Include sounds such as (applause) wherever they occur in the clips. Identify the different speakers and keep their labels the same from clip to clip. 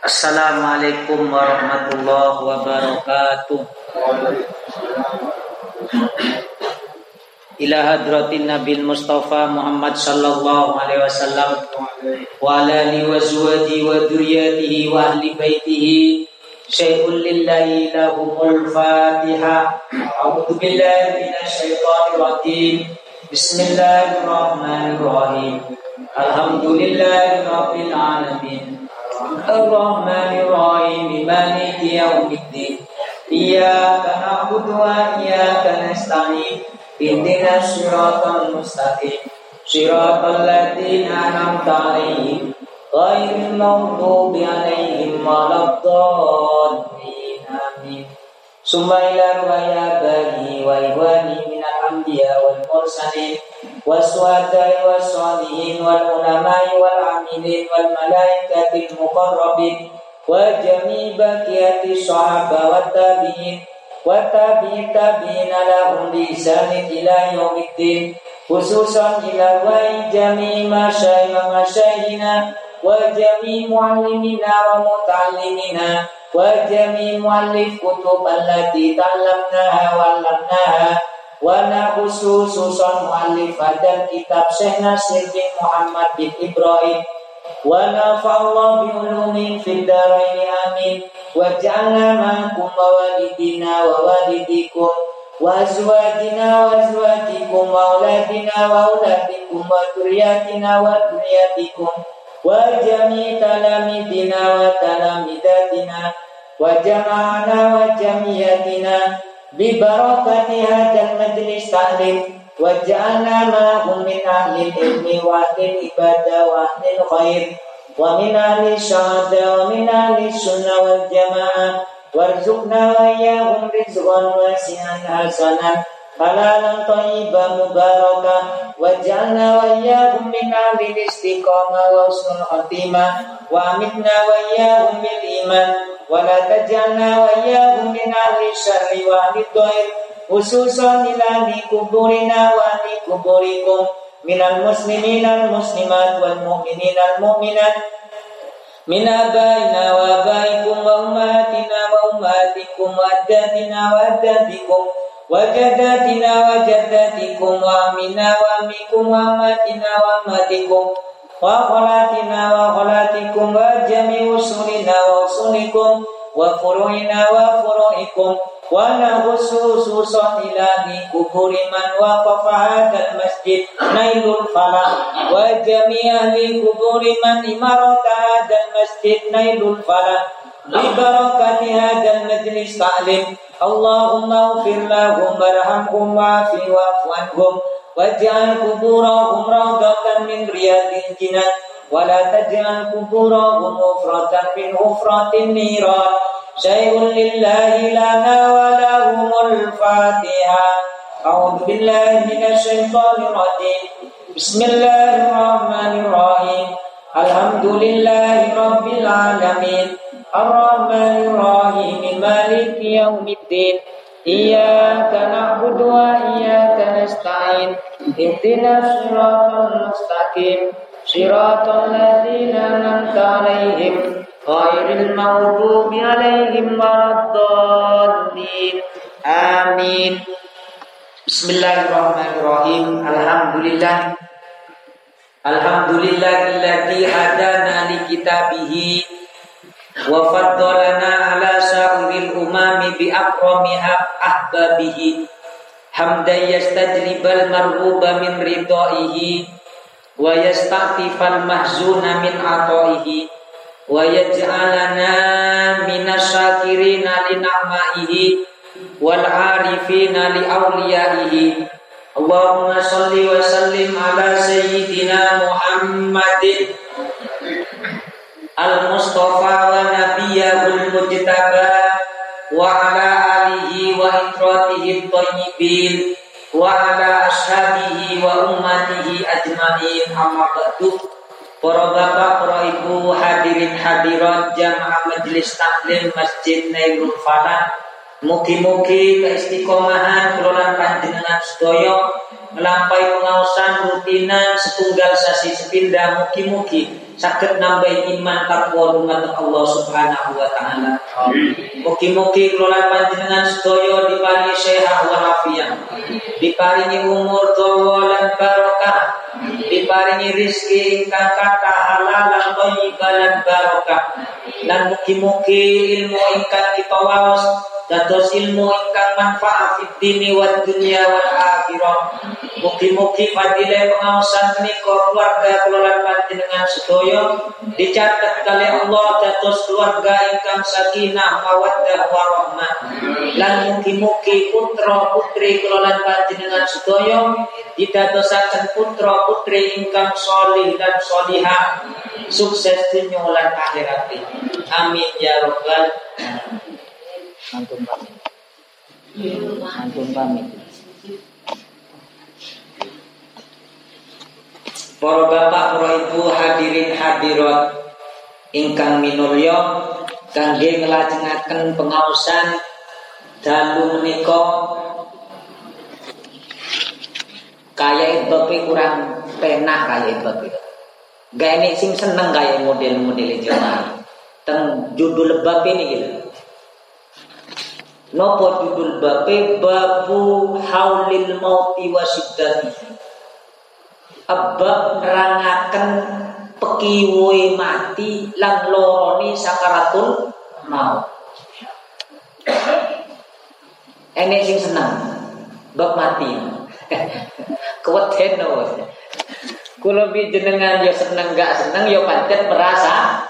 Speaker 1: Assalamualaikum warahmatullahi wabarakatuh. Ila hadratin Nabi Mustafa Muhammad sallallahu alaihi wasallam wa ala alihi wa zuwadi wa dzurriyyatihi wa ahli baitihi syai'un lillahi lahumul Fatiha. A'udzu billahi minasy syaithanir rajim. Bismillahirrahmanirrahim. Alhamdulillahi rabbil alamin. الرحمن الرحيم مالك يوم الدين. إياك نعبد وإياك نستعين اهدنا الصراط المستقيم. صراط الذين أنعمت عليهم غير المغضوب عليهم ولا الضالين آمين. ثم إلى رواية بني وإخواني من الأنبياء والمرسلين. والشهداء والصالحين والعلماء والعاملين والملائكة المقربين وجميع بقية الصحابة والتابعين والتابعين تابعين لهم بإحسان إلى يوم الدين خصوصا إلى رواي جميع مشايخ ومشايخنا وجميع معلمنا ومتعلمنا وجميع مؤلف كتب التي تعلمناها وعلمناها Wana khususan mu'allifah dan kitab Syekh Nasir bin Muhammad bin Ibrahim. Wa nafa'allah bi ulumin fid daraini amin. Wa ja'alna ma'akum wa walidina wa walidikum. Wa azwajina wa azwajikum wa auladina wa auladikum Wa duriyatina wa duriyatikum Wa jami' talamidina wa talamidatina Wa jama'ana wa jamiyatina ببركة هذا المجلس تعليم وجعلنا معهم من أهل العلم وأهل العبادة وأهل الخير ومن أهل الشهادة ومن أهل السنة والجماعة وارزقنا وإياهم رزقا واسعا حسنا حلالا طيبا مباركا واجعلنا وإياهم من أهل الاستقامة وحسن الخاتمة وأمتنا وإياهم بالإيمان ولا تجعلنا وإياهم من أهل الشر وأهل الضير خصوصا إلى أهل قبورنا وأهل قبوركم من المسلمين المسلمات والمؤمنين المؤمنات من آبائنا وآبائكم وأمهاتنا وأمهاتكم وأجدادنا وأجدادكم وجداتنا وجداتكم وأمنا وأمكم وأماتنا وأماتكم وخلاتنا وخلاتكم وجميع أصولنا وأصولكم وفروعنا وفروعكم ونغص خصوصا إلى قبور من وقف هذا المسجد نيل الفلاح وجميع أهل قبور من إمارة هذا المسجد نيل الفلاح ببركة هذا المجلس تعلم اللهم اغفر لهم وارحمهم وعف واعف عنهم واجعل قبورهم روضة من رياض الجنان ولا تجعل قبورهم حفرة من حفرات النيران شيء لله لنا ولهم الفاتحة. أعوذ بالله من الشيطان الرجيم. بسم الله الرحمن الرحيم. الحمد لله رب العالمين. الرحمن الرحيم مالك يوم الدين. Iyyaka na'budu wa iyyaka nasta'in. Ihdinas siratal mustaqim. Siratal ladzina an'amta 'alaihim ghairil maghdubi 'alaihim waladdallin. Amin. Bismillahirrahmanirrahim. Alhamdulillah. Alhamdulillahilladzi hadana li kitabihi wa faddalana 'ala bi akrami ahbabihi hamdan yastajlibal marhuba min ridaihi wa yasta'tifal mahzuna min ataihi wa yaj'alana minas syakirina li na'maihi wal arifina li awliyaihi. Allahumma salli wa sallim ala sayyidina Muhammadin. al-Mustafa wa nabiyahul mujtaba wa ala alihi wa ikratihi thayyibin. Wa ala ashabihi wa ummatihi ajma'in. Amma ba'du. Para bapak, para ibu, hadirin hadirat jamaah majelis taklim Masjid Nailul Falah Mugi-mugi keistiqomahan kelolaan panjenengan sedaya melampai pengawasan rutinan setunggal sasi sepindah. Mugi-mugi sakit nambah iman takwa dumateng Allah Subhanahu wa taala. Mugi-mugi kula panjenengan sedaya diparingi sehat walafiat. Diparingi umur dawa lan barokah. Diparingi rizki ingkang kathah halal lan thayyibah lan barokah. Lan mugi-mugi ilmu ingkang kita waos dados ilmu ingkang manfaat fid dini wad dunya wal akhirah. Mugi-mugi fadilah pengawasan menika keluarga kula lan panjenengan sedaya dicatat kali Allah dados keluarga ingkang sakinah mawaddah warahmah. Lan mugi-mugi putra putri kula lan panjenengan sedaya didadosaken putra putri ingkang solih dan solihah sukses dunia lan akhirat. Amin ya rabbal. Antum pamit. Antum pamit. Para bapak, para ibu hadirin hadirat ingkang minulya kangge nglajengaken pengaosan dalu menika kaya bape kurang penak kaya bape. Gak ini sing seneng kaya model-model jemaah. Teng judul bab ini gitu. Nopo judul bape babu haulil mauti wa syiddati. Abab nerangaken pekiwe mati lan loroni sakaratul maut. Enek sing seneng bab mati. (laughs) Keweden no. Kula jenengan ya seneng gak seneng ya pancet merasa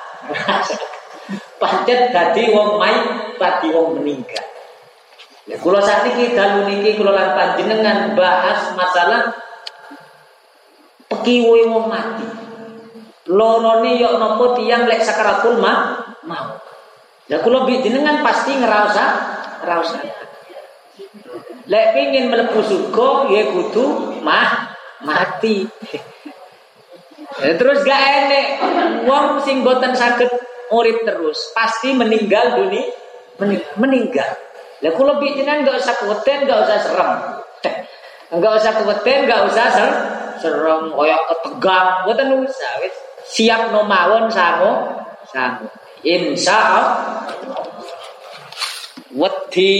Speaker 1: pancet dadi wong mai dadi wong meninggal. Kula sakniki dalu niki kula lan panjenengan bahas masalah pekiwe wong mati. Lorone yo napa tiyang lek sakaratul ma mau. Ya kula jenengan pasti ngerasa ngerasa. Lek pengin mlebu surga ya kudu mah mati. (laughs) Ya, terus gak enek wong sing boten saged urip terus, pasti meninggal dunia meninggal. Lah kula jenengan enggak usah kuweden, enggak usah serem. Enggak usah kuweden, enggak usah serem. Serem kaya ketegang, mboten usah wis. Siap no mawon sango, sango. Insya wedi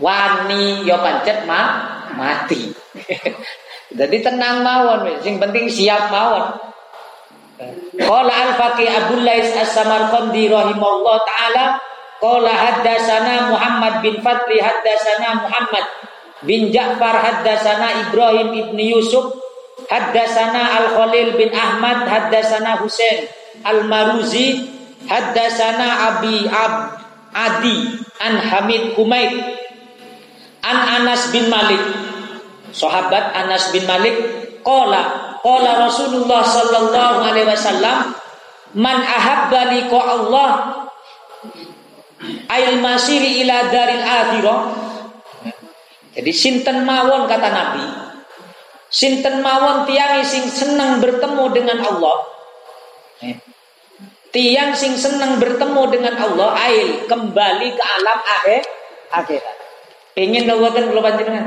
Speaker 1: wani ya pancet mah mati. (laughs) Jadi tenang mawon sing penting siap mawon. Qala al-Faqih Lais As-Samarqandi rahimahullah taala Qala haddatsana Muhammad bin Fatri haddatsana Muhammad bin Ja'far haddatsana Ibrahim ibn Yusuf haddatsana Al-Khalil bin Ahmad haddatsana Husain Al-Maruzi haddatsana Abi Ab Adi an Hamid Humaid an Anas bin Malik. Sahabat Anas bin Malik qala qala Rasulullah sallallahu alaihi wasallam man ahabba liqa Allah ail masiri ila daril akhirah. Jadi sinten mawon kata Nabi sinten mawon tiang sing senang bertemu dengan Allah. Eh, tiang sing senang bertemu dengan Allah ail kembali ke alam akhir akhirat. Pengen nawakan kalau panjenengan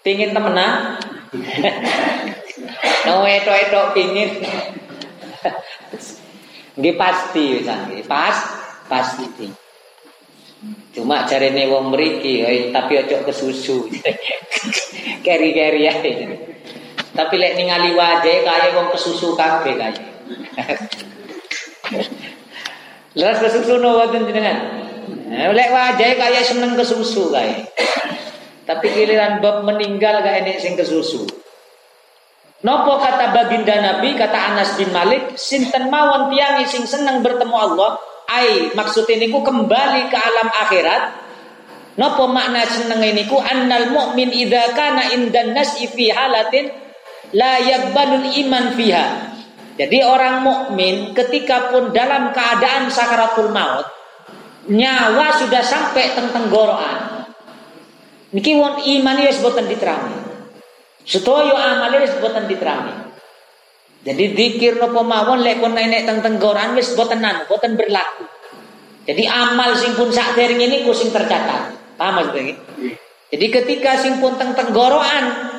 Speaker 1: pengen temenan? No eto eto pingin Nggih pasti pasti cuma jarene wong mriki tapi ojo kesusu. (laughs) Keri-keri ae. Tapi lek ningali wajahe kaya wong kesusu kabeh kaya (laughs) Leres kesusu no wonten jenengan? Lek wajahe kaya seneng kesusu kaya tapi giliran bab meninggal gak enek sing kesusu. Nopo kata baginda Nabi kata Anas bin Malik sinten mawon tiang sing seneng bertemu Allah ai maksud ini ku kembali ke alam akhirat Napa makna seneng ini ku annal mu'min idza kana indan nas'i fi halatin la yaqbalul iman fiha. Jadi orang mukmin ketika pun dalam keadaan sakaratul maut nyawa sudah sampai teng tenggorokan. Niki won iman ya sebutan diterangi. Sedaya amal ya sebutan diterangi. Jadi dikir nopo mawon lek kon nenek teng tenggoran wis boten anu, boten berlaku. Jadi amal sing pun sak dereng ini ku sing tercatat. Paham maksudnya iki? Jadi ketika sing pun teng tenggorokan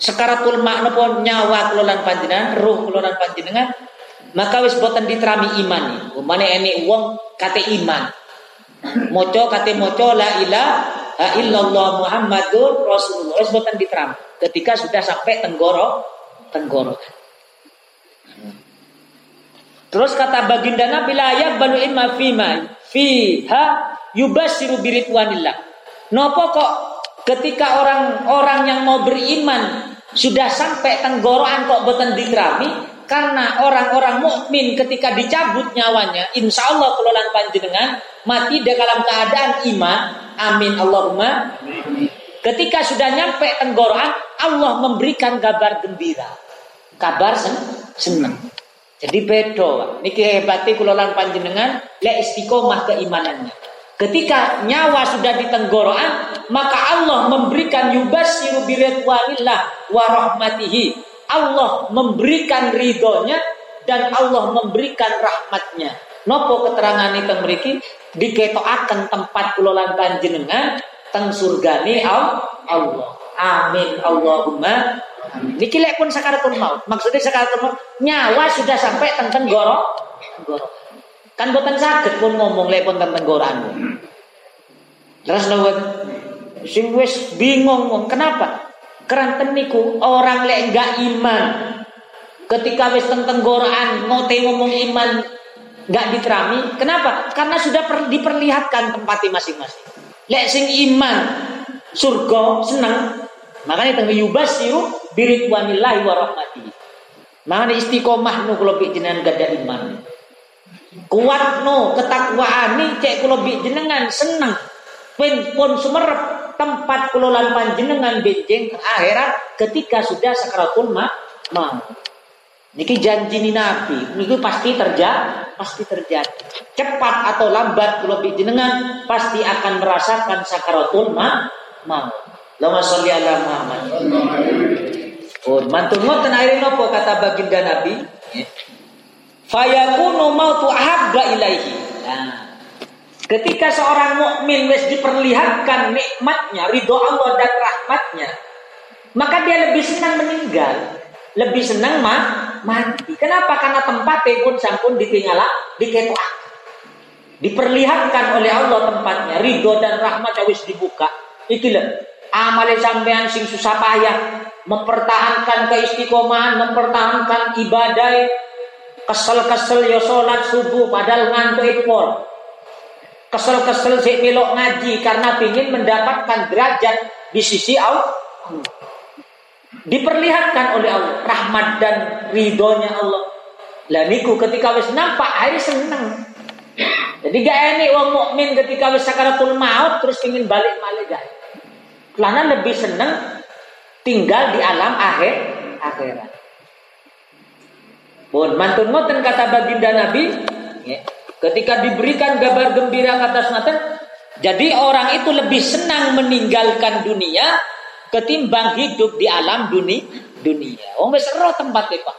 Speaker 2: sekaratul makna pun nyawa kelolaan panjenengan, roh kelolaan panjenengan, maka wis boten diterami iman. Umane ini wong kate iman. Moco kate moco la ilaha illallah Muhammadur Rasulullah wis boten diterami. Ketika sudah sampai tenggoro tenggorokan. Terus kata baginda Nabi la yaqbalu imma fima fiha yubasiru biridwanillah. Nopo kok ketika orang-orang yang mau beriman sudah sampai tenggorokan kok boten diterami karena orang-orang mukmin ketika dicabut nyawanya insya Allah kelolaan panjenengan mati dalam keadaan iman. Amin Allahumma. Ketika sudah nyampe tenggorokan Allah memberikan kabar gembira. Kabar sen senang jadi bedo niki hebati kelolaan panjenengan le istiqomah keimanannya Ketika nyawa sudah di tenggorokan, maka Allah memberikan yubasiru biridwanillah wa rahmatihi. Allah memberikan ridhonya dan Allah memberikan rahmatnya. Nopo keterangan itu memiliki diketoakan tempat kulolan panjenengan teng surgani Allah. Amin Allahumma. Niki lek pun sakaratul maut. Maksudnya sakaratul maut nyawa sudah sampai teng tenggorok. Kan boten sakit pun ngomong lepon tentang tenggorokan. Terus lewat sing wis bingung kenapa? Keranten niku orang lek enggak iman. Ketika wis teng tenggorokan mau ngomong iman enggak diterami. Kenapa? Karena sudah per, diperlihatkan tempatnya masing-masing. Lek sing iman surga senang makanya teng yubasiru biridwanillahi wa rahmatihi. Makanya istiqomah nu kula jenengan gada iman. Kuat no ketakwaan nih cek kulo jenengan seneng. Pen pun sumerep tempat kulolan panjenengan benjeng akhirat ketika sudah sakaratul ma mau. Niki janji ni Nabi, niki pasti terjadi, pasti terjadi. Cepat atau lambat kulo jenengan pasti akan merasakan sakaratul ma mau. Lama sholli ala Muhammad. Oh, mantun ngoten akhirnya nopo kata baginda Nabi? Fayakunu mautu ahabba ilaihi. Nah, ketika seorang mukmin wis diperlihatkan nikmatnya, ridho Allah dan rahmatnya, maka dia lebih senang meninggal, lebih senang ma mati. Kenapa? Karena tempatnya pun sampun ditinggal, diketok. Diperlihatkan oleh Allah tempatnya, ridho dan rahmat wis dibuka. Itulah amal sampean sing susah payah mempertahankan keistiqomahan, mempertahankan ibadah Kesel-kesel ya sholat subuh padahal ngantuk pol. Kesel-kesel si melok ngaji karena ingin mendapatkan derajat di sisi Allah. Diperlihatkan oleh Allah rahmat dan ridhonya Allah. Lah niku ketika wis nampak hari seneng. Jadi gak ini wong mukmin ketika wis sakaratul maut terus ingin balik balik gak. Karena lebih seneng tinggal di alam akhir akhirat. Pun mantun ngoten kata baginda Nabi, ya, ketika diberikan kabar gembira kata sunatan, jadi orang itu lebih senang meninggalkan dunia ketimbang hidup di alam dunia. Dunia. Oh wis ero tempatnya Pak.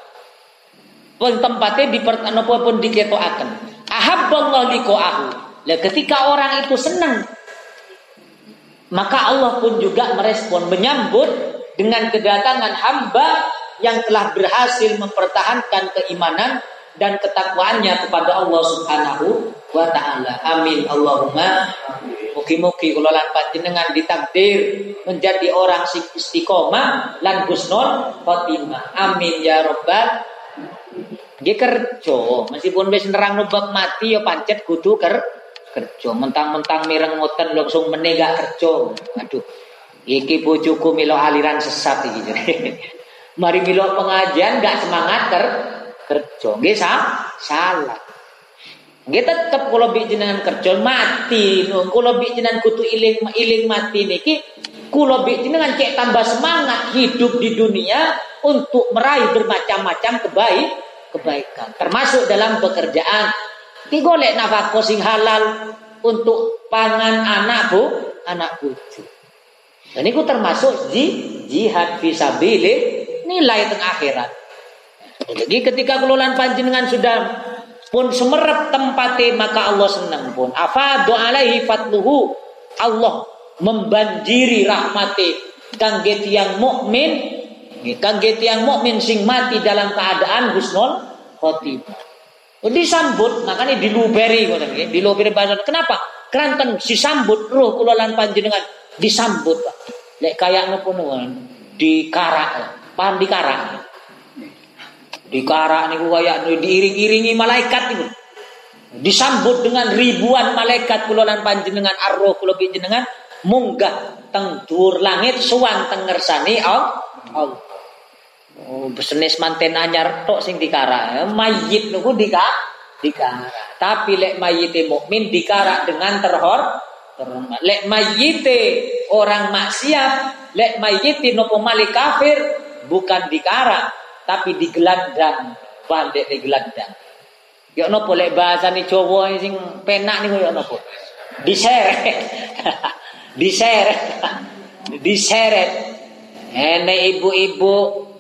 Speaker 2: Pun tempatnya di pun diketoaken. Ahabballahu liqa'ahu. Lah ketika orang itu senang maka Allah pun juga merespon menyambut dengan kedatangan hamba yang telah berhasil mempertahankan keimanan dan ketakwaannya kepada Allah Subhanahu wa taala. Amin Allahumma. Mugi-mugi kula panjenengan ditakdir menjadi orang istiqomah lan husnul khotimah. Amin ya rabbal Nggih kerja, meskipun wis nerang nubak mati ya pancet kudu ker kerja. Mentang-mentang mireng ngoten langsung menegak kerja. Aduh. Iki bojoku milo aliran sesat iki. (laughs) Mari milo pengajian gak semangat ter kerja. Nggih salah. Nggih tetep kula bi jenengan kerja mati. Kula bi jenengan kutu iling iling mati niki kula bi jenengan cek tambah semangat hidup di dunia untuk meraih bermacam-macam kebaik kebaikan. Termasuk dalam pekerjaan. Digolek nafkah sing halal untuk pangan anak bu, anak bucu. Dan itu termasuk jihad fisabilillah nilai tengah akhirat. Jadi ketika kelolaan panjenengan sudah pun semerap tempatnya maka Allah senang pun. Afadu alaihi fatluhu. Allah membanjiri rahmati kangge yang mukmin Kangge tiang mukmin sing mati dalam keadaan husnul khotimah. Disambut makanya diluberi ngoten diluberi bahasa. Kenapa? Keranten sambut roh kula lan panjenengan disambut Pak. Lek kayak nopo di karak, paham di karak. Di karak niku kayak diiring-iringi malaikat niku. Disambut dengan ribuan malaikat kula lan panjenengan arroh kula panjenengan munggah teng dhuwur langit suwan teng ngersani Allah. Oh, bisnis manten anyar tok sing dikara. Mayit niku dika dikara. Tapi lek mayit mukmin dikara dengan terhor terhormat. Lek mayit orang maksiat, lek mayit nopo mali kafir bukan dikara tapi digelandang, balik digelandang. Yo nopo lek bahasane Jawa sing penak niku yo nopo? Diseret. (laughs) Diseret. (laughs) Diseret. Ene ibu-ibu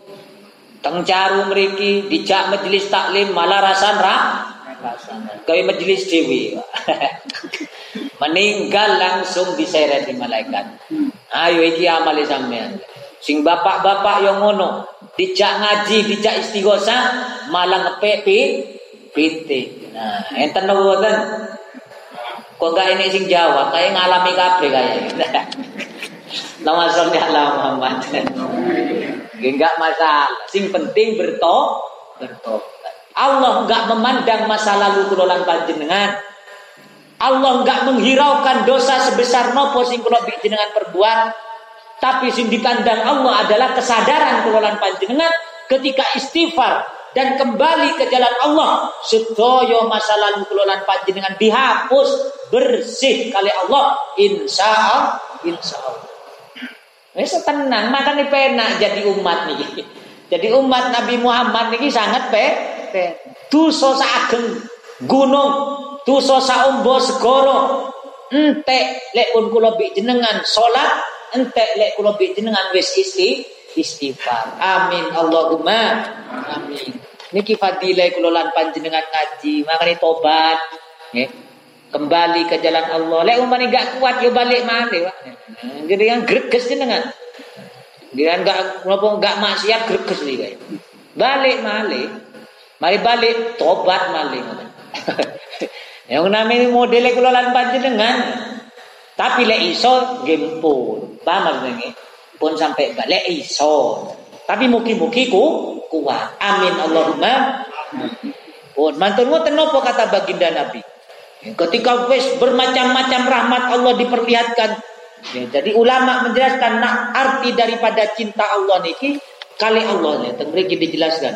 Speaker 2: Teng caru meriki dijak majelis taklim malah rasan ra Kau majelis dewi (laughs) meninggal langsung diseret di malaikat. Ayo iki amal sampean. Sing bapak-bapak yang ngono dijak ngaji, dijak istighosa malah ngepek pi piti. Nah, enten mboten. Kok gak ini sing jawab, kayak ngalami kabeh kayak. (laughs) Lama sholli ala Muhammad. Enggak masalah. Sing penting berto bertobat. Allah enggak memandang masa lalu kulolan panjenengan. Allah enggak menghiraukan dosa sebesar nopo sing kula jenengan perbuat. Tapi sing dipandang Allah adalah kesadaran kulolan panjenengan ketika istighfar dan kembali ke jalan Allah sedaya masa lalu kulolan panjenengan dihapus bersih kali Allah insya Allah insya Allah Wis tenang, makanya penak jadi umat nih. Jadi umat Nabi Muhammad niki sangat pe. Dosa ageng gunung, dosa saumbo segoro. Entek lek pun kula jenengan salat, entek lek kula bi jenengan wis isti istighfar. Amin Allahumma amin. Niki fadilah kula lan panjenengan ngaji, makanya tobat. Nggih kembali ke jalan Allah. Lek umpamane gak kuat yo balik mana Pak. Jadi yang greges jenengan. Dia gak ngopo gak maksiat greges iki kae. Balik malih. Mari balik tobat malih. (laughs) yang namanya model kula lan panjenengan. Tapi lek iso gempun. Paham maksudnya? Pun sampai balik iso. Tapi mugi-mugi ku kuat. Amin Allahumma. Pun mantun ngoten napa kata baginda Nabi? Ketika wis bermacam-macam rahmat Allah diperlihatkan. Ya, jadi ulama menjelaskan nak arti daripada cinta Allah niki kali Allah ya, mriki dijelaskan.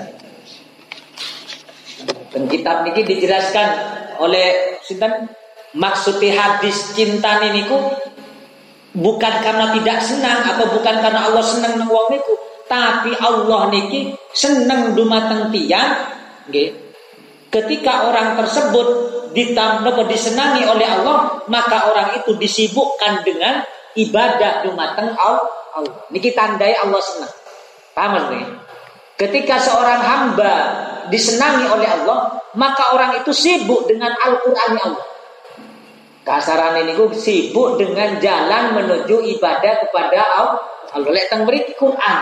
Speaker 2: Dan kitab niki dijelaskan oleh sinten maksudnya hadis cinta niku bukan karena tidak senang atau bukan karena Allah senang nang niku, tapi Allah niki senang dumateng tiyang nggih Ketika orang tersebut ditambah disenangi oleh Allah, maka orang itu disibukkan dengan ibadah dumateng Allah. Niki tandai Allah senang. Paham nih? Ketika seorang hamba disenangi oleh Allah, maka orang itu sibuk dengan Al-Qur'an Allah. Kasaran ini gue sibuk dengan jalan menuju ibadah kepada Allah. Lihat teng Quran.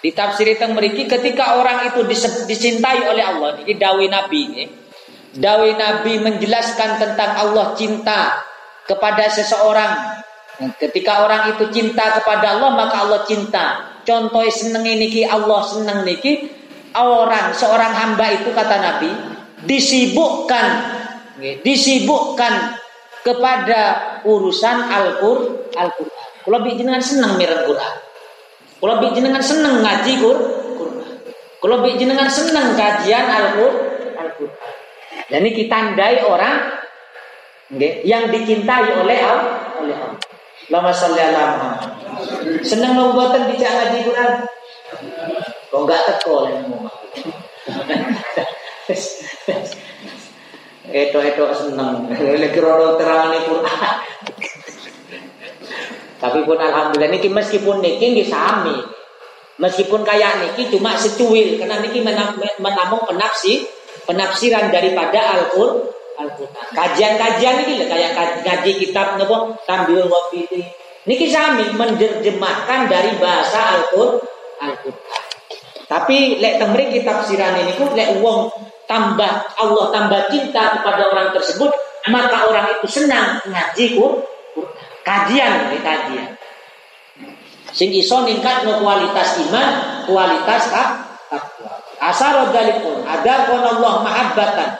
Speaker 2: Ditafsirkan meriki ketika orang itu dicintai oleh Allah. Ini dawi Nabi ini. Dawi Nabi menjelaskan tentang Allah cinta kepada seseorang. Ketika orang itu cinta kepada Allah maka Allah cinta. Contoh seneng ini Allah seneng niki orang seorang hamba itu kata Nabi disibukkan disibukkan kepada urusan Al-Qur'an. Al-Qur'an. Kalau bikin seneng mireng Quran. Kalau bi jenengan seneng ngaji Quran. Kalau bi jenengan seneng kajian Al-Qur'an. Dan ini kita tandai orang okay, yang dicintai oleh Allah. Oleh Allah. Lama salli ala Muhammad. Seneng buatan bijak ngaji Quran. Kok enggak teko oleh (laughs) Eto eto seneng. Lagi rodo. Tapi pun alhamdulillah niki meskipun niki nggih sami. Meskipun kayak niki cuma secuil karena niki menamung penafsir penafsiran daripada Al-Qur'an. Al-Qur'an. Kajian-kajian ini kayak ngaji kitab nopo sambil ngopi ini. Niki sami menerjemahkan dari bahasa Al-Qur'an. Al-Qur'an. Tapi lek temri kitab siran ini ku lek wong tambah Allah tambah cinta kepada orang tersebut, maka orang itu senang ngaji Qur'an. Kajian, kajian. Sing iso ningkat kualitas iman, kualitas takwa. Asar dalipun ada kon Allah mahabbatan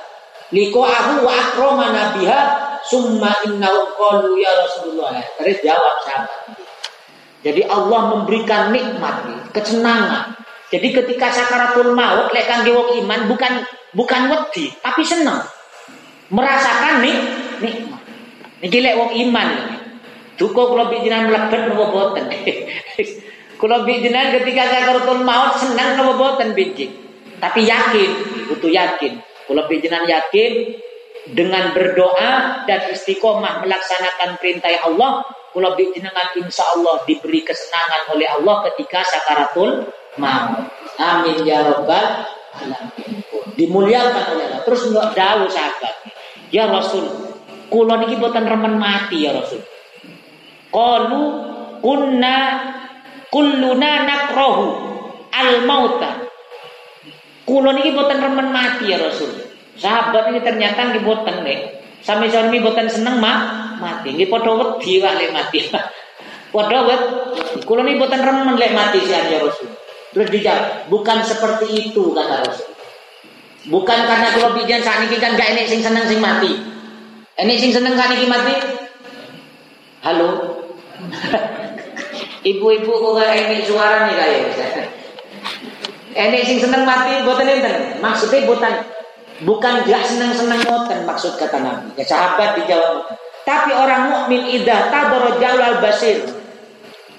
Speaker 2: liqa'ahu wa akramana biha summa innahu qalu ya Rasulullah. Terus jawab sahabat. Jadi Allah memberikan nikmat, kesenangan. Jadi ketika sakaratul maut lek kangge iman bukan bukan wedi, tapi senang. Merasakan nik nikmat. Niki lek wong iman. Duko kula bijinan mlebet napa boten. (laughs) kula bijinan ketika sakaratul maut senang napa boten biji. Tapi yakin, butuh yakin. Kula bijinan yakin dengan berdoa dan istiqomah melaksanakan perintah Allah kula jenengan insya Allah diberi kesenangan oleh Allah ketika sakaratul maut. Amin ya robbal alamin. Dimuliakan oleh Allah. Terus nggak jauh sahabat. Ya Rasul, kula niki boten remen mati ya Rasul. Qalu kunna kulluna nakrohu al mauta. Kula niki boten remen mati ya Rasul. Sahabat ini ternyata nggih boten nih. Sami sami boten seneng mak mati. Nggih padha wedi wae lek mati. (laughs) Padha wet kula niki boten remen lek mati sian ya Rasul. Terus dijawab, bukan seperti itu kata Rasul. Bukan karena kula bijan saat ini kan gak enek sing seneng sing mati. Enek sing seneng kan iki mati? Halo. (laughs) Ibu-ibu kok enek suara nih kayak. Enek sing seneng mati boten enten. Maksudnya boten Bukan gak senang-senang ngoten maksud kata Nabi. Ya sahabat dijawab. Tapi orang mukmin idah tadara jalal basir.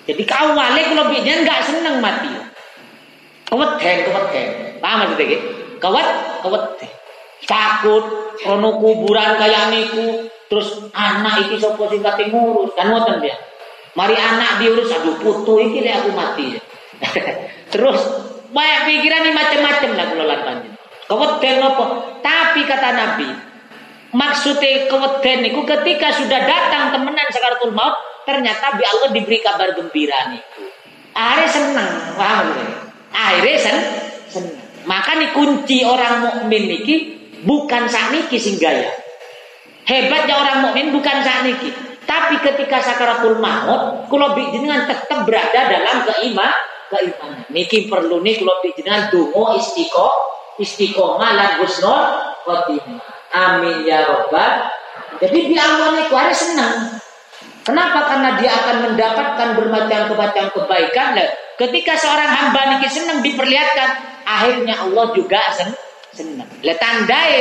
Speaker 2: Jadi awalnya kalau bijan gak senang mati. Keweden, keweden. Paham maksudnya gitu? Kewet, keweden. Takut, krono kuburan kayak niku. Terus anak itu sopo sing kate ngurus. Kan ngoten dia. Mari anak diurus, aduh putu iki aku mati. (laughs) Terus banyak pikiran ini macam-macam lah kalau lanjut. Keweden apa? Tapi kata Nabi, maksudnya keweden itu ketika sudah datang temenan sakaratul maut, ternyata bi Allah diberi kabar gembira niku. Akhirnya seneng, paham Akhirnya sen seneng. Maka nih kunci orang mukmin niki bukan sakniki sing gaya. Hebatnya orang mukmin bukan sakniki, tapi ketika sakaratul maut, kula jenengan tetap berada dalam keiman keimanan. Niki perlu nih kula jenengan donga istiqomah istiqomah lan husnul khotimah. Amin ya robbal. Jadi di Allah niku harus senang. Kenapa? Karena dia akan mendapatkan bermacam-macam kebaikan. Ketika seorang hamba niki senang diperlihatkan, akhirnya Allah juga senang. senang. Lah tandai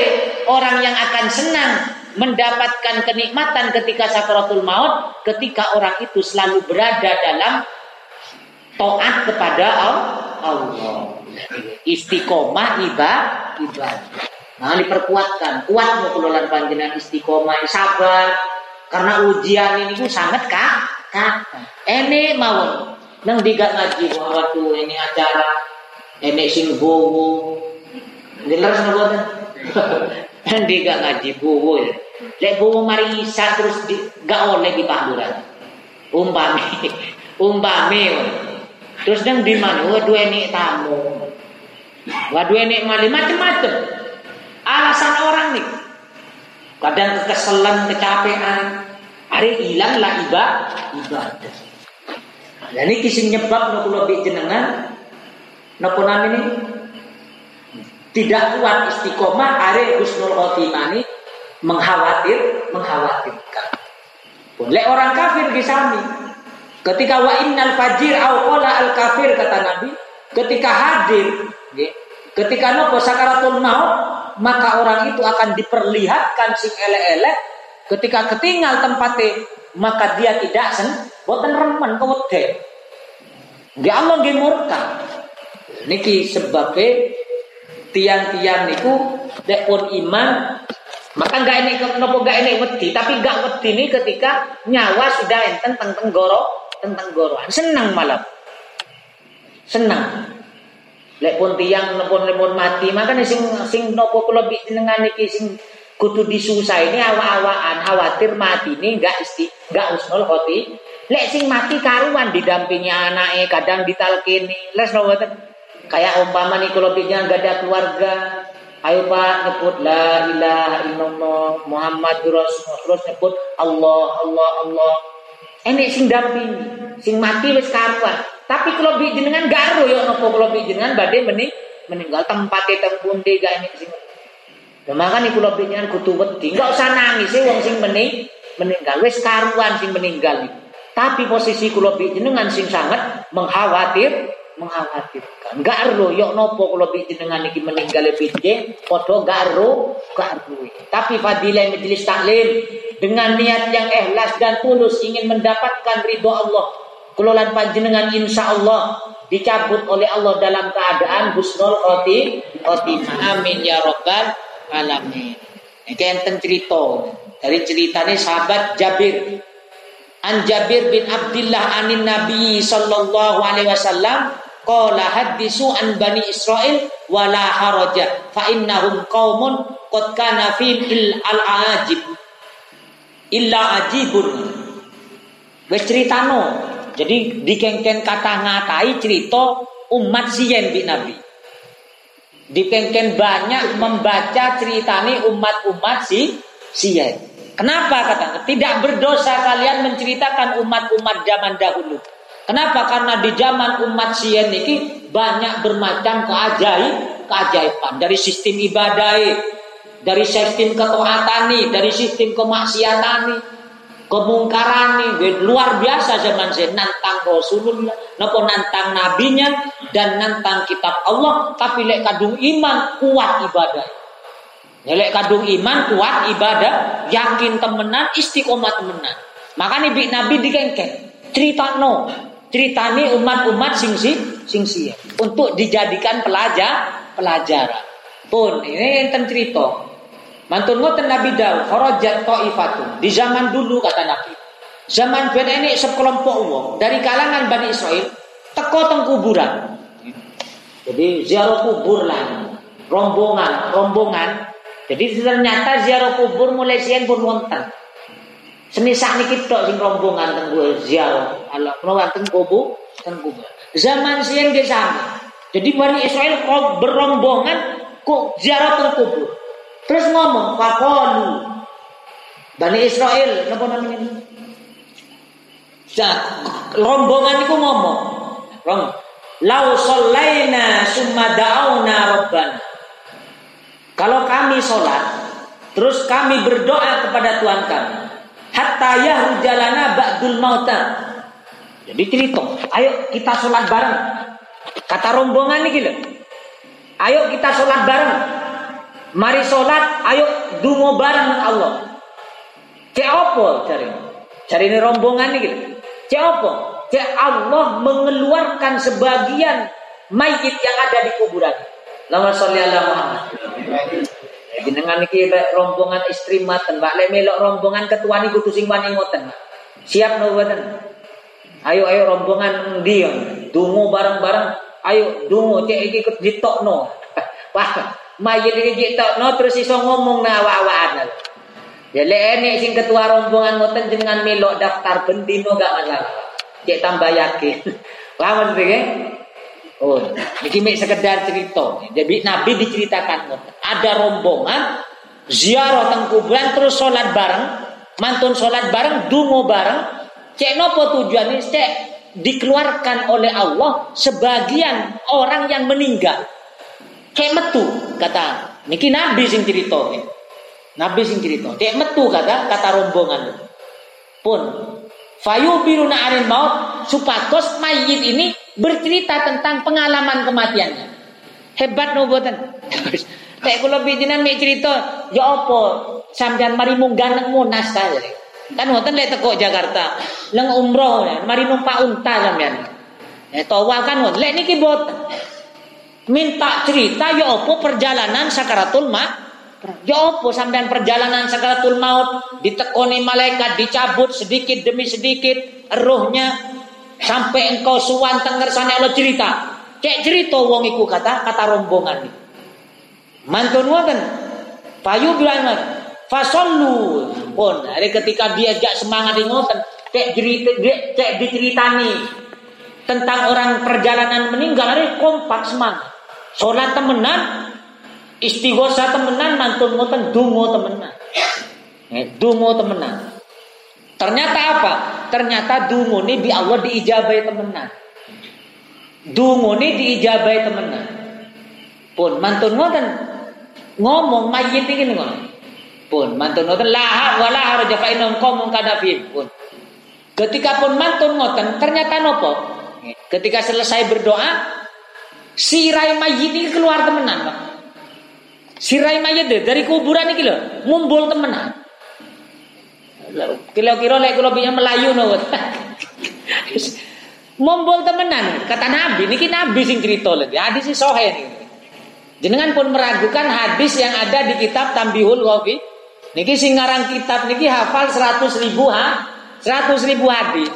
Speaker 2: orang yang akan senang mendapatkan kenikmatan ketika sakaratul maut, ketika orang itu selalu berada dalam taat kepada Allah. Istiqomah ibadah ibadah. Nah diperkuatkan. Kuat mau kelolaan panjenengan istiqomah. Sabar. Karena ujian ini pun sangat kak kak ini mau nang diga ngaji waktu ini acara ini sing bowo. Sana buat kan diga ngaji bowo ya. Lek bowo mari isa terus di, gak oleh di panduran. Umpami (laughs) umpami terus nang di mana waduh ini tamu Waduh ini mali macam-macam. Alasan orang nih. Kadang kekeselan, kecapean. Hari hilang lah ibadah. Dan ini kisah nyebab nopo lebih jenengan. Nopo ini tidak kuat istiqomah. Hari husnul khotimah ini mengkhawatir, mengkhawatirkan. Oleh orang kafir di sini. Ketika wa innal fajir au al kafir kata Nabi, ketika hadir Ketika nopo sakaratul maut, maka orang itu akan diperlihatkan sing elek-elek. Ketika ketinggal tempatnya, maka dia tidak sen, boten remen kewede. Dia Allah murka. Niki sebabnya tiang-tiang niku dek pun iman maka enggak ini nopo enggak ini wedi tapi enggak wedi ini ketika nyawa sudah enten tentang tenggoro tentang goroan senang malam. Senang. Lek pun tiang pun lepon mati, maka nih sing sing nopo kula jenengan iki sing kudu disusah ini awa-awaan khawatir mati ini enggak isti enggak usnul khoti. Lek sing mati karuan didampingi anaknya, kadang ditalkini. Les no Kayak umpama nih kalau gak ada keluarga, Ayo Pak nyebut la ilaha illallah Muhammad Rasulullah. Terus nyebut Allah Allah Allah. Ini sing dampingi, sing mati wis karuan. Tapi kalau jenengan garo ya nopo kalau jenengan badhe mening meninggal tempat teng pundi gak ini sing. Maka nih kalau bi jenengan kudu wedi, enggak usah nangis sih wong sing mening meninggal wis karuan sing meninggal. Tapi posisi kula bi jenengan sing sangat mengkhawatir mengkhawatirkan. Gak ero yo nopo kalau dengan iki meninggal pinje, padha gak ero, gak ero. Tapi fadilah majelis taklim dengan niat yang ikhlas dan tulus ingin mendapatkan ridho Allah. Kelolaan panjenengan insya Allah dicabut oleh Allah dalam keadaan husnul khotimah. Amin ya robbal alamin. Ini enten cerita dari ceritanya sahabat Jabir. An Jabir bin Abdullah anin Nabi sallallahu alaihi wasallam Qala hadisu an bani Israel wala haraja fa innahum qaumun qad kana fihim il al ajib illa ajibun. Wis critano. Jadi dikengken kata ngatai cerita umat siyen bi Nabi. Dikengken banyak membaca ceritane umat-umat si siyen. Kenapa kata? Tidak berdosa kalian menceritakan umat-umat zaman dahulu. Kenapa? Karena di zaman umat Sien ini banyak bermacam keajaib, keajaiban dari sistem ibadah, dari sistem ketaatan, dari sistem kemaksiatan, kemungkaran luar biasa zaman Sien nantang Rasulullah, nopo nantang nabinya dan nantang kitab Allah, tapi lek kadung iman kuat ibadah. Ya, lek kadung iman kuat ibadah, yakin temenan, istiqomah temenan. Makanya Nabi dikengken cerita no ceritani umat-umat sing sing sia untuk dijadikan pelajar pelajaran. Pun ini enten cerita. Mantun ngoten Nabi Daud kharajat taifatun. Di zaman dulu kata Nabi. Zaman ben ini sekelompok wong dari kalangan Bani Israel teko teng kuburan. Jadi ziarah kubur lah. Rombongan, rombongan. Jadi ternyata ziarah kubur mulai siang pun wonten. Semisal niki tok sing rombongan teng ziarah. Allah menawa teng kubur, teng kubur. Zaman siang dia sama. Jadi Bani Israel berombongan kok ziarah teng kubur. Terus ngomong, "Faqalu." Bani Israel napa namanya? Nah, rombongan itu ngomong, "Rom, lau sallaina summa da'auna rabbana." Kalau kami sholat, terus kami berdoa kepada Tuhan kami, hatta yahrujalana ba'dul mauta. Jadi cerita, ayo kita sholat bareng. Kata rombongan ini gitu. Ayo kita sholat bareng. Mari sholat, ayo dungo bareng dengan Allah. Cek cari? Cari ini rombongan ini gitu. Cek apa? Cek Allah mengeluarkan sebagian mayit yang ada di kuburan. Lama sholli Muhammad. Jenengan iki rombongan istri maten, Mbak lek melok rombongan ketua niku kudu sing wani ngoten. Siap no boten? Ayo ayo rombongan ndi Dungu bareng-bareng. Ayo dungu cek iki ditokno. (laughs) Wah, mayit iki ditokno terus iso ngomong na awak-awakan. Ya lek enek sing ketua rombongan ngoten jenengan melok daftar bendino gak masalah. Cek tambah yakin. (laughs) Paham maksudnya? Oh, ini sekedar cerita. Jadi Nabi diceritakan ada rombongan ziarah teng kuburan terus sholat bareng, mantun sholat bareng, dungo bareng. Cek nopo tujuannya? Cek dikeluarkan oleh Allah sebagian orang yang meninggal. Cek metu kata. Niki Nabi sing cerita. Nabi sing cerita. Cek metu kata kata rombongan. Pun Fayu biruna arin maut supados mayit ini bercerita tentang pengalaman kematiannya. Hebat no boten. (laughs) Nek kula bidinan mek cerita, ya apa sampean mari munggah Monas ta. Kan ngoten lek teko Jakarta, leng umroh, mari numpak unta sampean. Eh tawal kan ngoten. Lek niki boten. Minta cerita ya apa perjalanan sakaratul maut. Ya apa sampean perjalanan sakaratul maut ditekoni malaikat dicabut sedikit demi sedikit rohnya Sampai engkau suwan tengersane Allah cerita. Cek cerita wong iku kata kata rombongan iki. Mantun ngoten. Payu bilang Fasallu pun hari ketika dia jak semangat di ngoten cek cerita cek diceritani tentang orang perjalanan meninggal hari kompak semangat. Sholat temenan, istighosa temenan, mantun ngoten dungo temenan. Eh, dungo temenan. Ternyata apa? Ternyata dungo ini di Allah diijabai temenan. Dungo ini diijabai temenan. Pun mantun ngoten ngomong mayit ini ngoten. Pun mantun ngoten laha wala haraja fa innahum qaumun. Pun. Ketika pun mantun ngoten ternyata nopo? Ketika selesai berdoa sirai mayit ini keluar temenan, Pak. Sirai mayit dari kuburan ini loh, mumbul temenan. Kira-kira lek kula piye melayu no. Mumbul temenan, kata Nabi niki Nabi sing cerita lagi. Hadis si sohe nih. Jenengan pun meragukan hadis yang ada di kitab Tambihul Ghafi. Niki sing ngarang kitab niki hafal 100 ribu ha? 100 ribu hadis.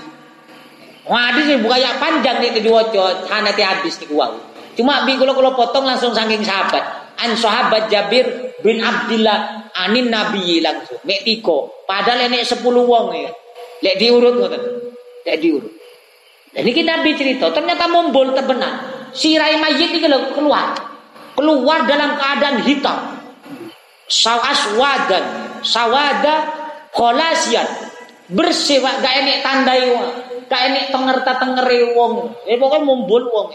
Speaker 2: Wah hadis ini bukan yang panjang nih diwaca hanati hadis niku wau. Cuma bi kula potong langsung saking sahabat. An sahabat Jabir bin Abdullah anin nabi langsung. Mek tiko. Padahal ini 10 wong ya. Lek diurut ngoten. Lek diurut. Dan ini Nabi cerita, ternyata mumbul terbenam. Sirai mayit ini keluar. Keluar dalam keadaan hitam. Sawaswadan, sawada kolasian. Bersih Pak, gak enek tandai wong. Gak enek tengerta tengeri wong. Eh pokoknya mumbul wong.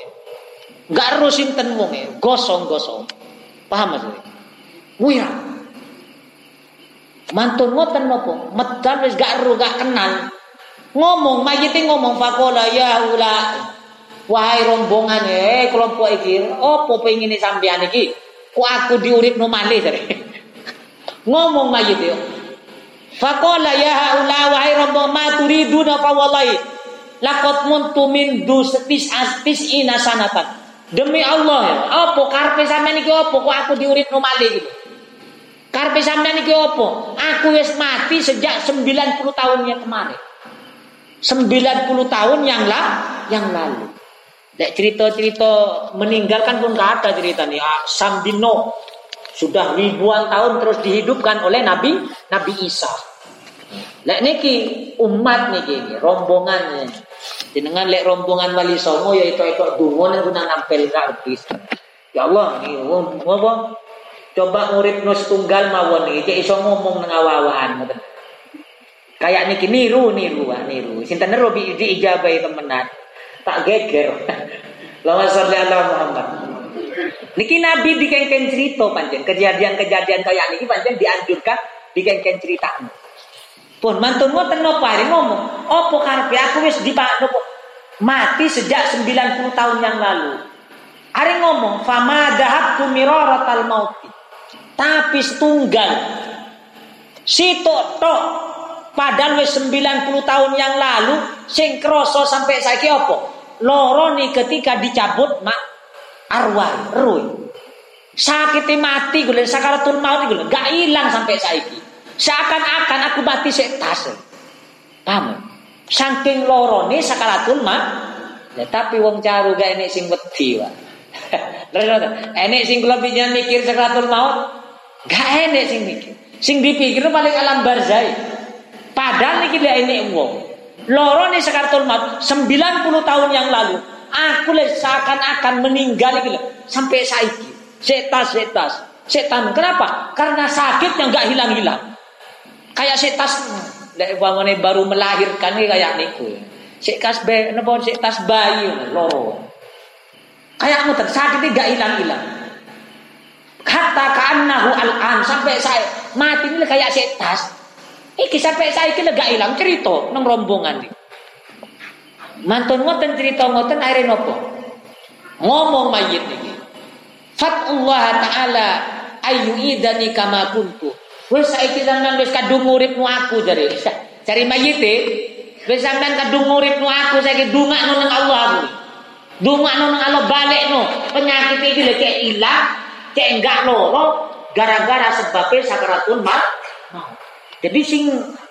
Speaker 2: Gak rusinten wong. Gosong-gosong. Paham maksudnya? Wira. Mantun ngoten nopo? Medal wis gak ero gak kenal. Ngomong mayit ngomong fakola ya ula. Wahai rombongan eh kelompok iki, opo pengine sampean iki? Ku aku diuripno malih jare. (laughs) ngomong mayit yo. Fakola ya haula wahai rombongan ma turiduna fa wallahi laqad muntu min dus astis ina sanatan. Demi Allah ya, apa karpe sampean iki apa kok aku diuripno malih gitu. Karpe sampean iki apa? Aku wis mati sejak 90 tahun yang kemarin. 90 tahun yang lah yang lalu. Lek cerita-cerita meninggalkan pun gak ada cerita nih. Ah, Sambino sudah ribuan tahun terus dihidupkan oleh Nabi Nabi Isa. Lek niki umat niki rombongannya. Jenengan lek rombongan wali songo ya itu itu dungo nang guna nampel habis. Ya Allah nih apa? Coba murid nus tunggal mawon iki cek iso ngomong nang awawan. Kayak niki niru niru ah niru. Sinten niru di ijabahi temenan. Tak geger. (laughs) Lama sholli ala Muhammad. Niki Nabi dikengken cerita pancen kejadian-kejadian kayak niki pancen dianjurkan dikengken cerita. Pun mantun ngoten napa ngomong, opo karepe aku wis di nopo mati sejak 90 tahun yang lalu. Ari ngomong, fama dahabtu miraratal mauti. Tapi setunggal si tok padahal wis 90 tahun yang lalu sing krasa sampai saiki apa? Loro nih ketika dicabut mak arwah ruh. Sakit mati gue sakaratul maut gue gak hilang sampai saiki. Seakan-akan aku mati setas. Paham? Saking loro nih sakaratul maut. Ya, tapi wong caru gak enek sing wedi wae. (laughs) enek sing kula mikir sakaratul maut. Gak enek sing mikir. Sing dipikir paling alam barzai. Padahal niki lek enek wong. Loro nih sakaratul maut 90 tahun yang lalu. Aku le seakan-akan meninggal iki sampai saiki. Setas setas. Setan. Kenapa? Karena sakit yang gak hilang-hilang. Kayak setas lek bangone baru melahirkan iki kayak niku. Sekas be napa setas bayi loro. Kayak muter sakitnya gak hilang-hilang. Kata kanahu al-an sampai saya mati ini kayak setas. Iki sampai saya iki gak hilang cerita nang rombongan iki. Mantun ngoten cerita ngoten akhirnya nopo. Ngomong mayit niki. Fatullah taala ayu idani kama kuntu. Wes saiki sampean wis kadung uripmu aku jare. (laughs) Cari mayit e. Wis sampean kadung uripmu aku saiki dungakno nang Allah aku. Dungakno nang Allah balekno. Penyakit iki lek ilang, cek enggak loro gara-gara sebabnya sakaratul maut. Jadi sing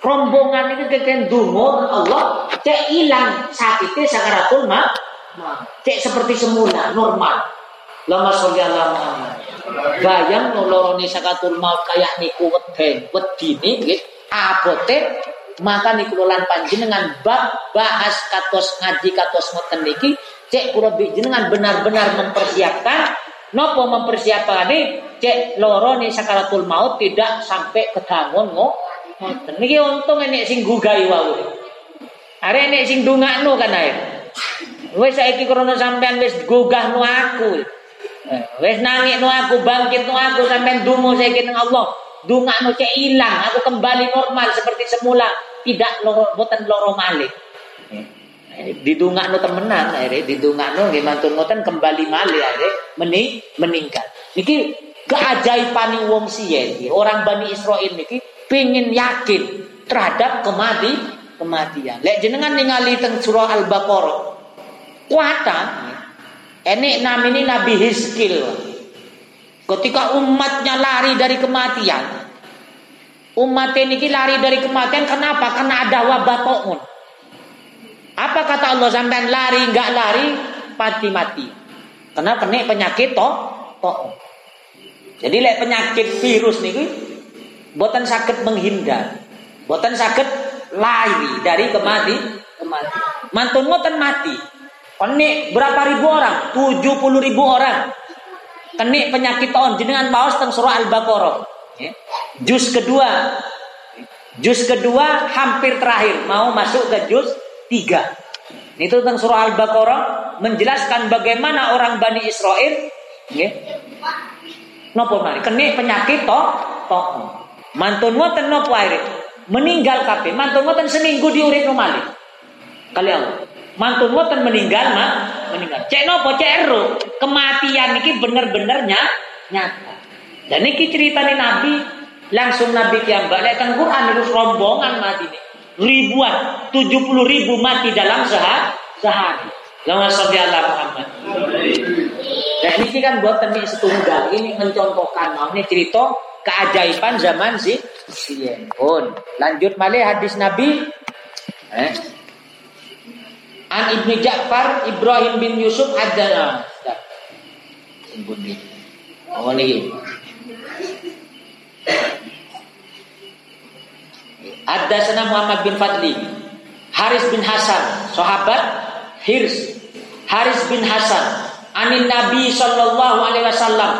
Speaker 2: rombongan itu keken dungo Allah cek ilang sakitnya sakaratul maut. Cek seperti semula normal. Lama sholli ala Muhammad. Bayang nolorone sakatul maut kayak niku weden, wedine nggih abote maka nikulolan panjenengan bab bahas katos ngaji katos ngoten niki cek kula jenengan benar-benar mempersiapkan nopo mempersiapkan nih cek loro nih sakaratul maut tidak sampai kedangun ngoten. Niki untung ini sing gugai wau. Are ini sing dungakno kan ae. Wis saiki krana sampean gugah nu aku. Eh, wis nangis nu aku bangkit nu aku sampean dungo saiki nang Allah. Dungakno cek ilang aku kembali normal seperti semula. Tidak loro boten loro malih. Didungakno temenan akhirnya didungakno nggih mantun ngoten kembali malih akhirnya meni meninggal. Niki keajaiban wong siyen orang Bani Israel niki pingin yakin terhadap kemati kematian. Lek jenengan ningali teng surah Al-Baqarah kuata enek namini Nabi Hizkil ketika umatnya lari dari kematian Umat ini lari dari kematian kenapa? Karena ada wabah to'un. Apa kata Allah sampai lari nggak lari mati-mati. Karena kena penyakit toh to'un. Jadi lek penyakit virus nih buatan sakit menghindar. Buatan sakit lari dari kemati kemati. Mantun ngoten mati. Kena berapa ribu orang? 70 ribu orang. Kena penyakit to'un jenengan paus teng surah Al-Baqarah. Ya. Jus kedua, jus kedua hampir terakhir, mau masuk ke jus tiga. Itu tentang surah Al-Baqarah menjelaskan bagaimana orang Bani Israel ya, nopo mari? Kena penyakit toh toh. Mantun ngoten nopo air? Meninggal kape mantun ngoten seminggu diurip nomali kali Allah. Mantun ngoten meninggal mah meninggal. Cek nopo? Cek ero kematian ini bener-benernya nyata. Dan ini ceritanya Nabi. Langsung Nabi kiambak lihat Quran itu rombongan mati nih. Ribuan, 70 ribu mati dalam sehari. sehari. Lama sampai Allah Muhammad. Dan ini kan buat teman setunggal ini mencontohkan mau ini cerita keajaiban zaman si Sien. Pun lanjut malih hadis Nabi. Eh. An Ibnu Ja'far Ibrahim bin Yusuf ada. Sebut ini. Ada sana Muhammad bin Fadli, Haris bin Hasan, sahabat Hirs, Haris bin Hasan, anin Nabi sallallahu alaihi wasallam.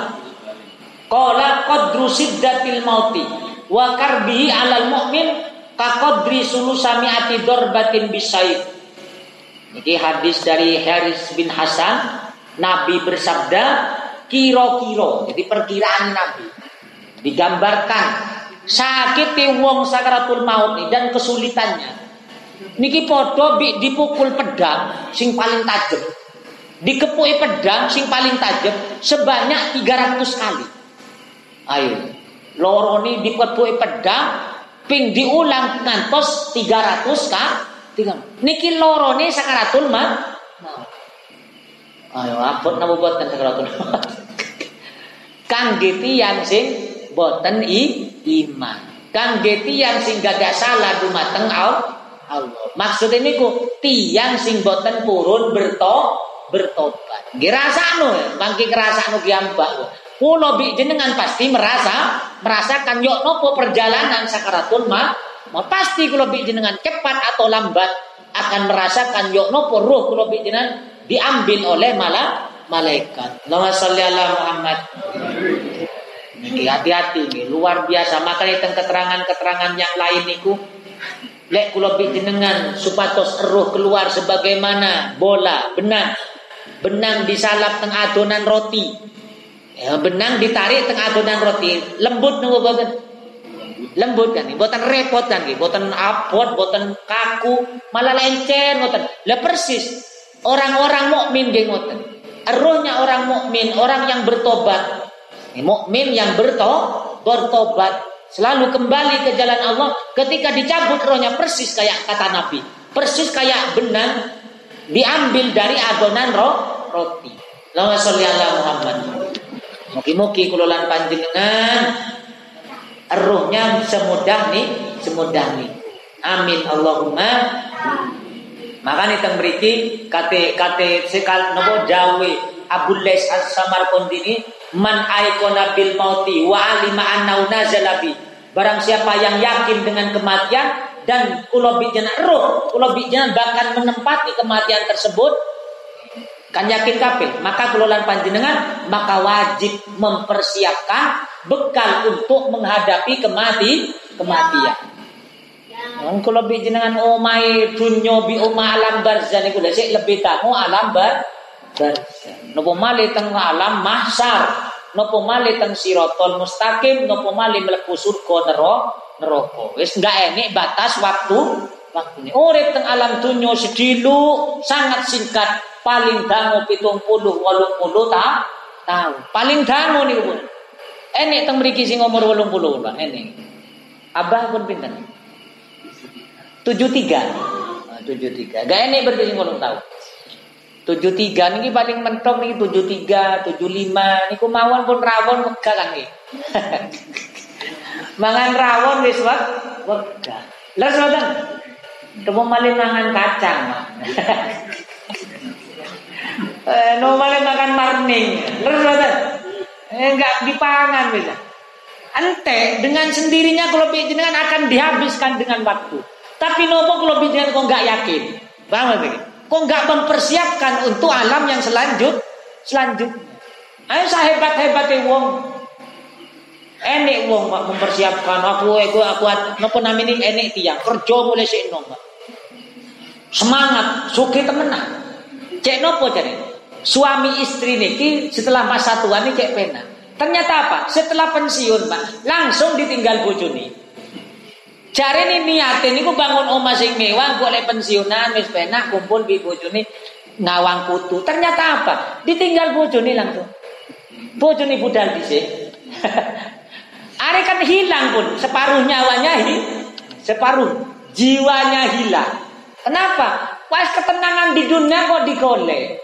Speaker 2: Qala qadru siddatil mauti wa karbihi alal mu'min ka qadri sulusami'ati darbatin bisayf. Ini hadis dari Haris bin Hasan, Nabi bersabda kiro-kiro, jadi perkiraan Nabi. Digambarkan sakit wong sakaratul maut dan kesulitannya. Niki podo dipukul pedang sing paling tajam. Dikepui pedang sing paling tajam sebanyak 300 kali. Ayo. Loro ini dikepui pedang ping diulang ngantos 300 kali. Niki loro ini sakaratul maut. Ayo abot napa boten sakaratul maut. (laughs) Kangge tiyang sing boten i iman. Kang yang sing gagak salah dumateng Allah. Maksud ini ku tiang sing boten purun berto bertobat. Gerasano ya, mangki kerasano kiambak. Kulo bi jenengan pasti merasa merasakan yok nopo perjalanan sakaratul ma, ma pasti kulo bi jenengan cepat atau lambat akan merasakan yok nopo roh kulo bi jenengan diambil oleh malah malaikat. Allahumma sholli ala Muhammad. Hati-hati nih, luar biasa. Maka tentang keterangan-keterangan yang lain niku lek kula jenengan supatos eruh keluar sebagaimana bola, benang. Benang disalap teng adonan roti. Ya, benang ditarik teng adonan roti. Lembut nunggu boten? Lembut kan, boten repot kan, boten abot, boten kaku, malah lencer boten. Lah persis orang-orang mukmin nggih ngoten. Eruhnya orang mukmin, orang yang bertobat, Mukmin yang berto, bertobat selalu kembali ke jalan Allah ketika dicabut rohnya persis kayak kata Nabi, persis kayak benang diambil dari adonan roh roti. Muhammad. Mugi-mugi panjenengan rohnya semudah nih, semudah nih. Amin Allahumma. Makanya teng mriki kate kate sekal nopo jawe Abu Les As-Samarqandini man aikona bil mauti wa alima annau nazalabi. Barang siapa yang yakin dengan kematian dan kula bijana roh, kula bijana bahkan menempati kematian tersebut kan yakin kapil maka kelolaan panjenengan maka wajib mempersiapkan bekal untuk menghadapi kemati kematian Wong kula jenengan omai dunyo bi oma alam barzan lebih tamu alam bar. Nopo malih teng alam mahsyar. Nopo malih teng sirotol mustaqim. Nopo malih mlebu surga neraka. Wis ndak enek batas waktu waktunya. Urip teng alam dunya sedilu sangat singkat paling dangu pitung puluh walung puluh ta tahu paling dangu nih pun enek teng beri sing umur walung puluh pak enek abah pun pinter tujuh tiga ah, tujuh tiga gak enek berarti sing walung tahu tujuh tiga ini paling mentok nih tujuh tiga tujuh lima ini kumawan pun rawon wegah kan nih (laughs) mangan rawon wis wegah. Lah sobat temu malih mangan kacang. (laughs) eh no malih makan marning. lah sobat eh, enggak dipangan bisa Ente dengan sendirinya kalau jenengan akan dihabiskan dengan waktu. Tapi nopo kalau jenengan kok enggak yakin. bangun nggih? Kok enggak mempersiapkan untuk alam yang selanjut selanjutnya. Ayo sehebat hebatnya wong. Enek wong Pak mempersiapkan aku aku aku napa namanya enek tiang kerja mulai sik Semangat, suki temenan. Cek nopo jadi suami istri niki setelah masa tua nih cek pena. Ternyata apa? Setelah pensiun, Pak, langsung ditinggal bojone. Cari nih niatin niku bangun omah sing mewah, boleh pensiunan wis penak kumpul bi bojone ngawang putu. Ternyata apa? Ditinggal bojone langsung. Bojone budal dhisik. (laughs) Are kan hilang pun separuh nyawanya hi, separuh jiwanya hilang. Kenapa? Pas ketenangan di dunia kok digolek.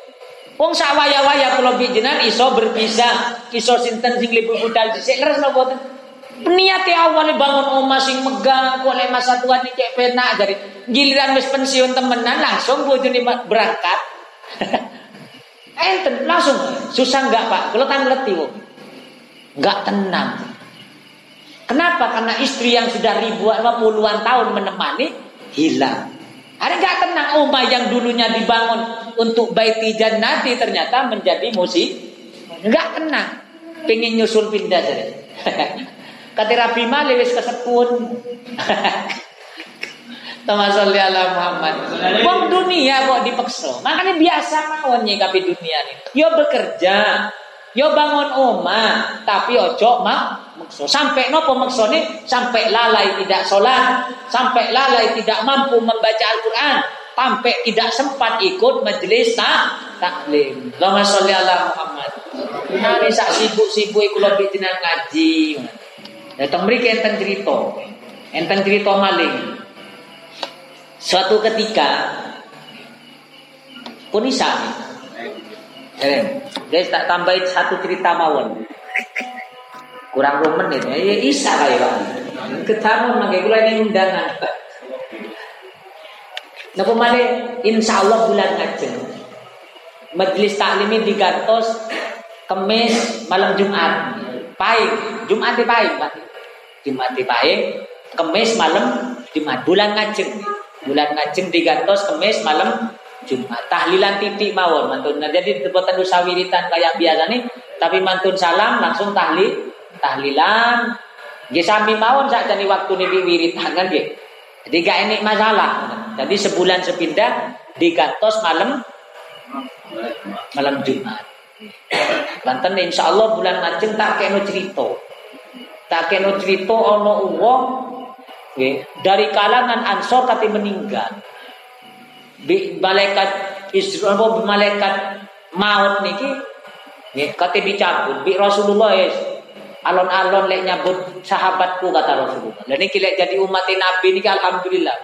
Speaker 2: Wong sak waya-waya kula bijenan iso berpisah, iso sinten sing lebih budal dhisik leres napa boten? Niate awalnya bangun omah sing megah, kok lek masa tua nih cek penak jadi giliran wis pensiun temenan langsung bojone berangkat. (laughs) Enten langsung susah enggak Pak? Kalau ngerti wong. Enggak tenang. Kenapa? Karena istri yang sudah ribuan puluhan tahun menemani hilang. Ada nggak tenang rumah yang dulunya dibangun untuk baiti jannati ternyata menjadi musik. Nggak tenang. Pengen nyusul pindah saja. (laughs) Kata Rabi Malik wis kesepun. Tamasali ala Muhammad. Wong dunia kok dipaksa. Makanya biasa mawon nyikapi dunia ini. Yo bekerja, yo bangun oma, tapi ojo mak makso. Sampai nopo maksone sampai lalai tidak sholat, sampai lalai tidak mampu membaca Al-Quran, sampai tidak sempat ikut majelis tak taklim. Allahumma sholli ala Muhammad. Hari sak sibuk-sibuk iku lebih tinan ngaji. Datang mriki enten cerita. Enten cerita maling. Suatu ketika Punisa Eh, guys tak tambahin satu cerita mawon. Kurang dua menit ya, ya isa kayak bang. Ketemu nangke kula ini undangan. Kemarin insya Allah bulan ngajeng. Majelis taklim ini digantos Kemis malam Jumat. Paing, Jumat di Paing, Pak. Jumat di Paing, Kemis malam Jumat. Bulan ngajeng. Bulan ngajeng digantos Kemis malam Jumat. Tahlilan titik mawon mantun. Nah, jadi buatan dosa wiritan kayak biasa nih, tapi mantun salam langsung tahlil, tahlilan. Nggih sami mawon jane waktu nih wiritan kan nggih. Jadi gak enik masalah. Jadi sebulan sepindah digantos malam malam Jumat. Banten insya Allah bulan ngajeng tak keno cerita. Tak keno cerita ono uang dari kalangan ansor kati meninggal malaikat Israel apa malaikat maut niki nggih kate dicabut bi Rasulullah yes. alon-alon lek nyabut sahabatku kata Rasulullah. Dan niki lek jadi umat Nabi niki alhamdulillah.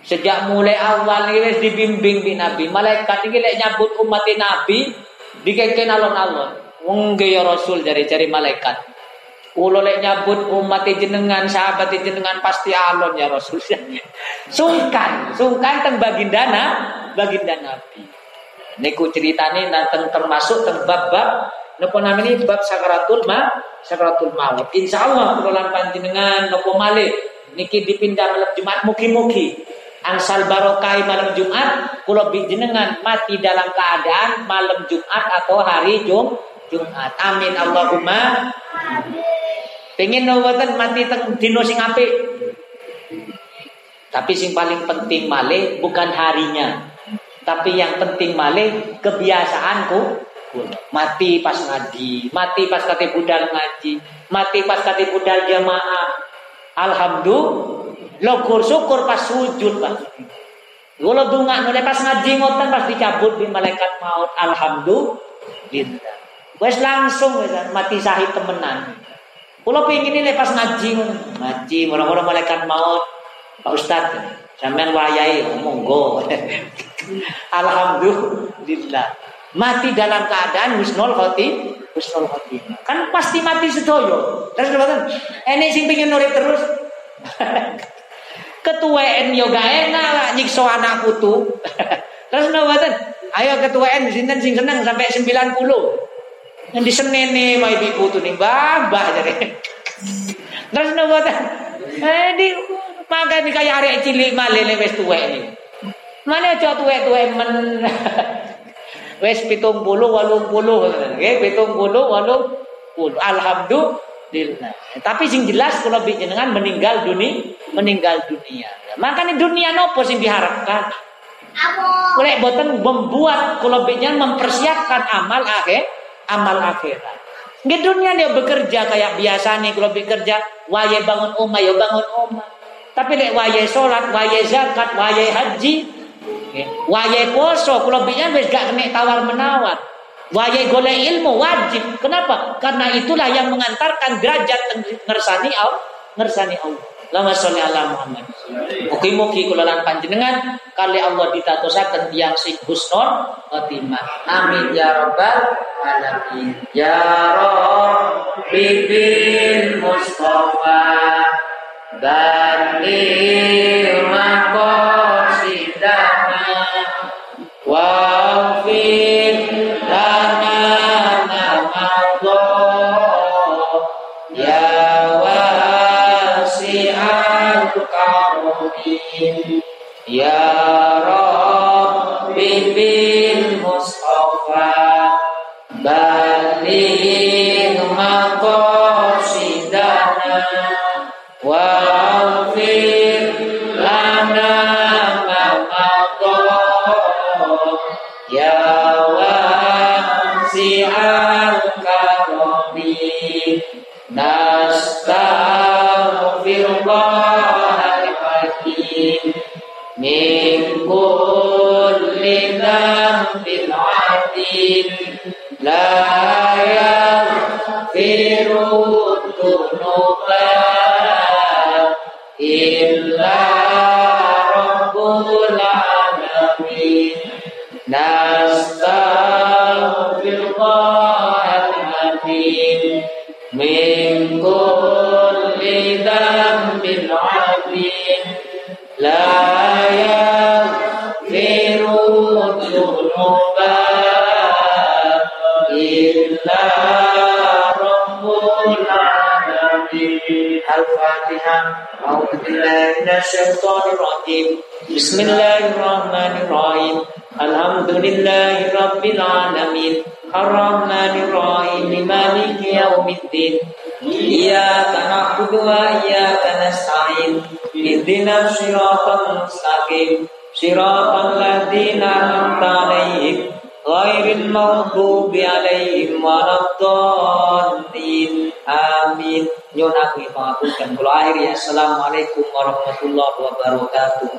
Speaker 2: Sejak mulai awal niki wis dibimbing bi Nabi. Malaikat niki lek nyabut umat Nabi dikeken alon-alon. Wong ya Rasul dari cari malaikat. Kulo lek nyabut umat jenengan, sahabat jenengan pasti alon ya Rasul. (laughs) sungkan, sungkan teng bagindana, baginda Nabi. Niku ceritane nanten termasuk teng bab-bab napa namanya bab sakaratul ma sakaratul maut. Insyaallah kula lan panjenengan napa malih niki dipindah malam Jumat mugi-mugi angsal barokai malam Jumat kula jenengan mati dalam keadaan malam Jumat atau hari Jum Jumat. Amin Allahumma. Pengen nawatan mati teng dino sing apik. Tapi sing paling penting malih bukan harinya. Tapi yang penting malih kebiasaanku mati pas ngaji, mati pas kate budal ngaji, mati pas kate budal jamaah. Alhamdulillah, lokur syukur pas sujud Pak. Kalau dunga mulai pas ngaji ngoten pas dicabut di malaikat maut. Alhamdulillah. Wes langsung wes mati sahih temenan. Kalau pengen ini pas ngaji, ngaji, orang-orang malaikat maut, Pak Ustad, sampean wayai, monggo. (laughs) Alhamdulillah. Mati dalam keadaan husnul khotim, husnul khotim. Kan pasti mati sedoyo. Terus kan, ini sing pengen nurit terus. (laughs) Ketuaan yoga enak lah nyiksa anak putu. (laughs) Terus nawaten, ayo ketuaan sinten sing seneng sampai 90. Yang disenene mai ibu tuh nih babah jadi. Terus nawaten, eh di maka di kayak arek cilik malih wis tuwek ini. Mana aja tuwek-tuwek men. Wis 70 80 nggih 70 80 Alhamdulillah. Tapi sing jelas kalau jenengan meninggal dunia, meninggal dunia. Makanya dunia nopo sing diharapkan? Oleh boten membuat kalau jenengan mempersiapkan amal akhir, amal akhirat. Di dunia dia bekerja kayak biasa nih kalau bekerja, waye bangun omah ya bangun omah. Tapi lek waye sholat, waye zakat, waye haji, Wayai poso kalau biyen wis gak kena tawar menawar. Wayai golek ilmu wajib. Kenapa? Karena itulah yang mengantarkan derajat ngersani Allah, ngersani Allah. Lama sholli ala Muhammad. Mugi-mugi kula panjenengan kali Allah ditatosaken tiyang sing husnul khotimah. Amin ya rabbal alamin. Ya Rabbi bil Mustafa Bani maqasidana Ya اهدنا الصراط المستقيم صراط الذين أنعمت عليهم غير المغضوب عليهم ولا الضالين آمين Nyun aku pangapunten kula akhir ya. Assalamualaikum warahmatullahi wabarakatuh.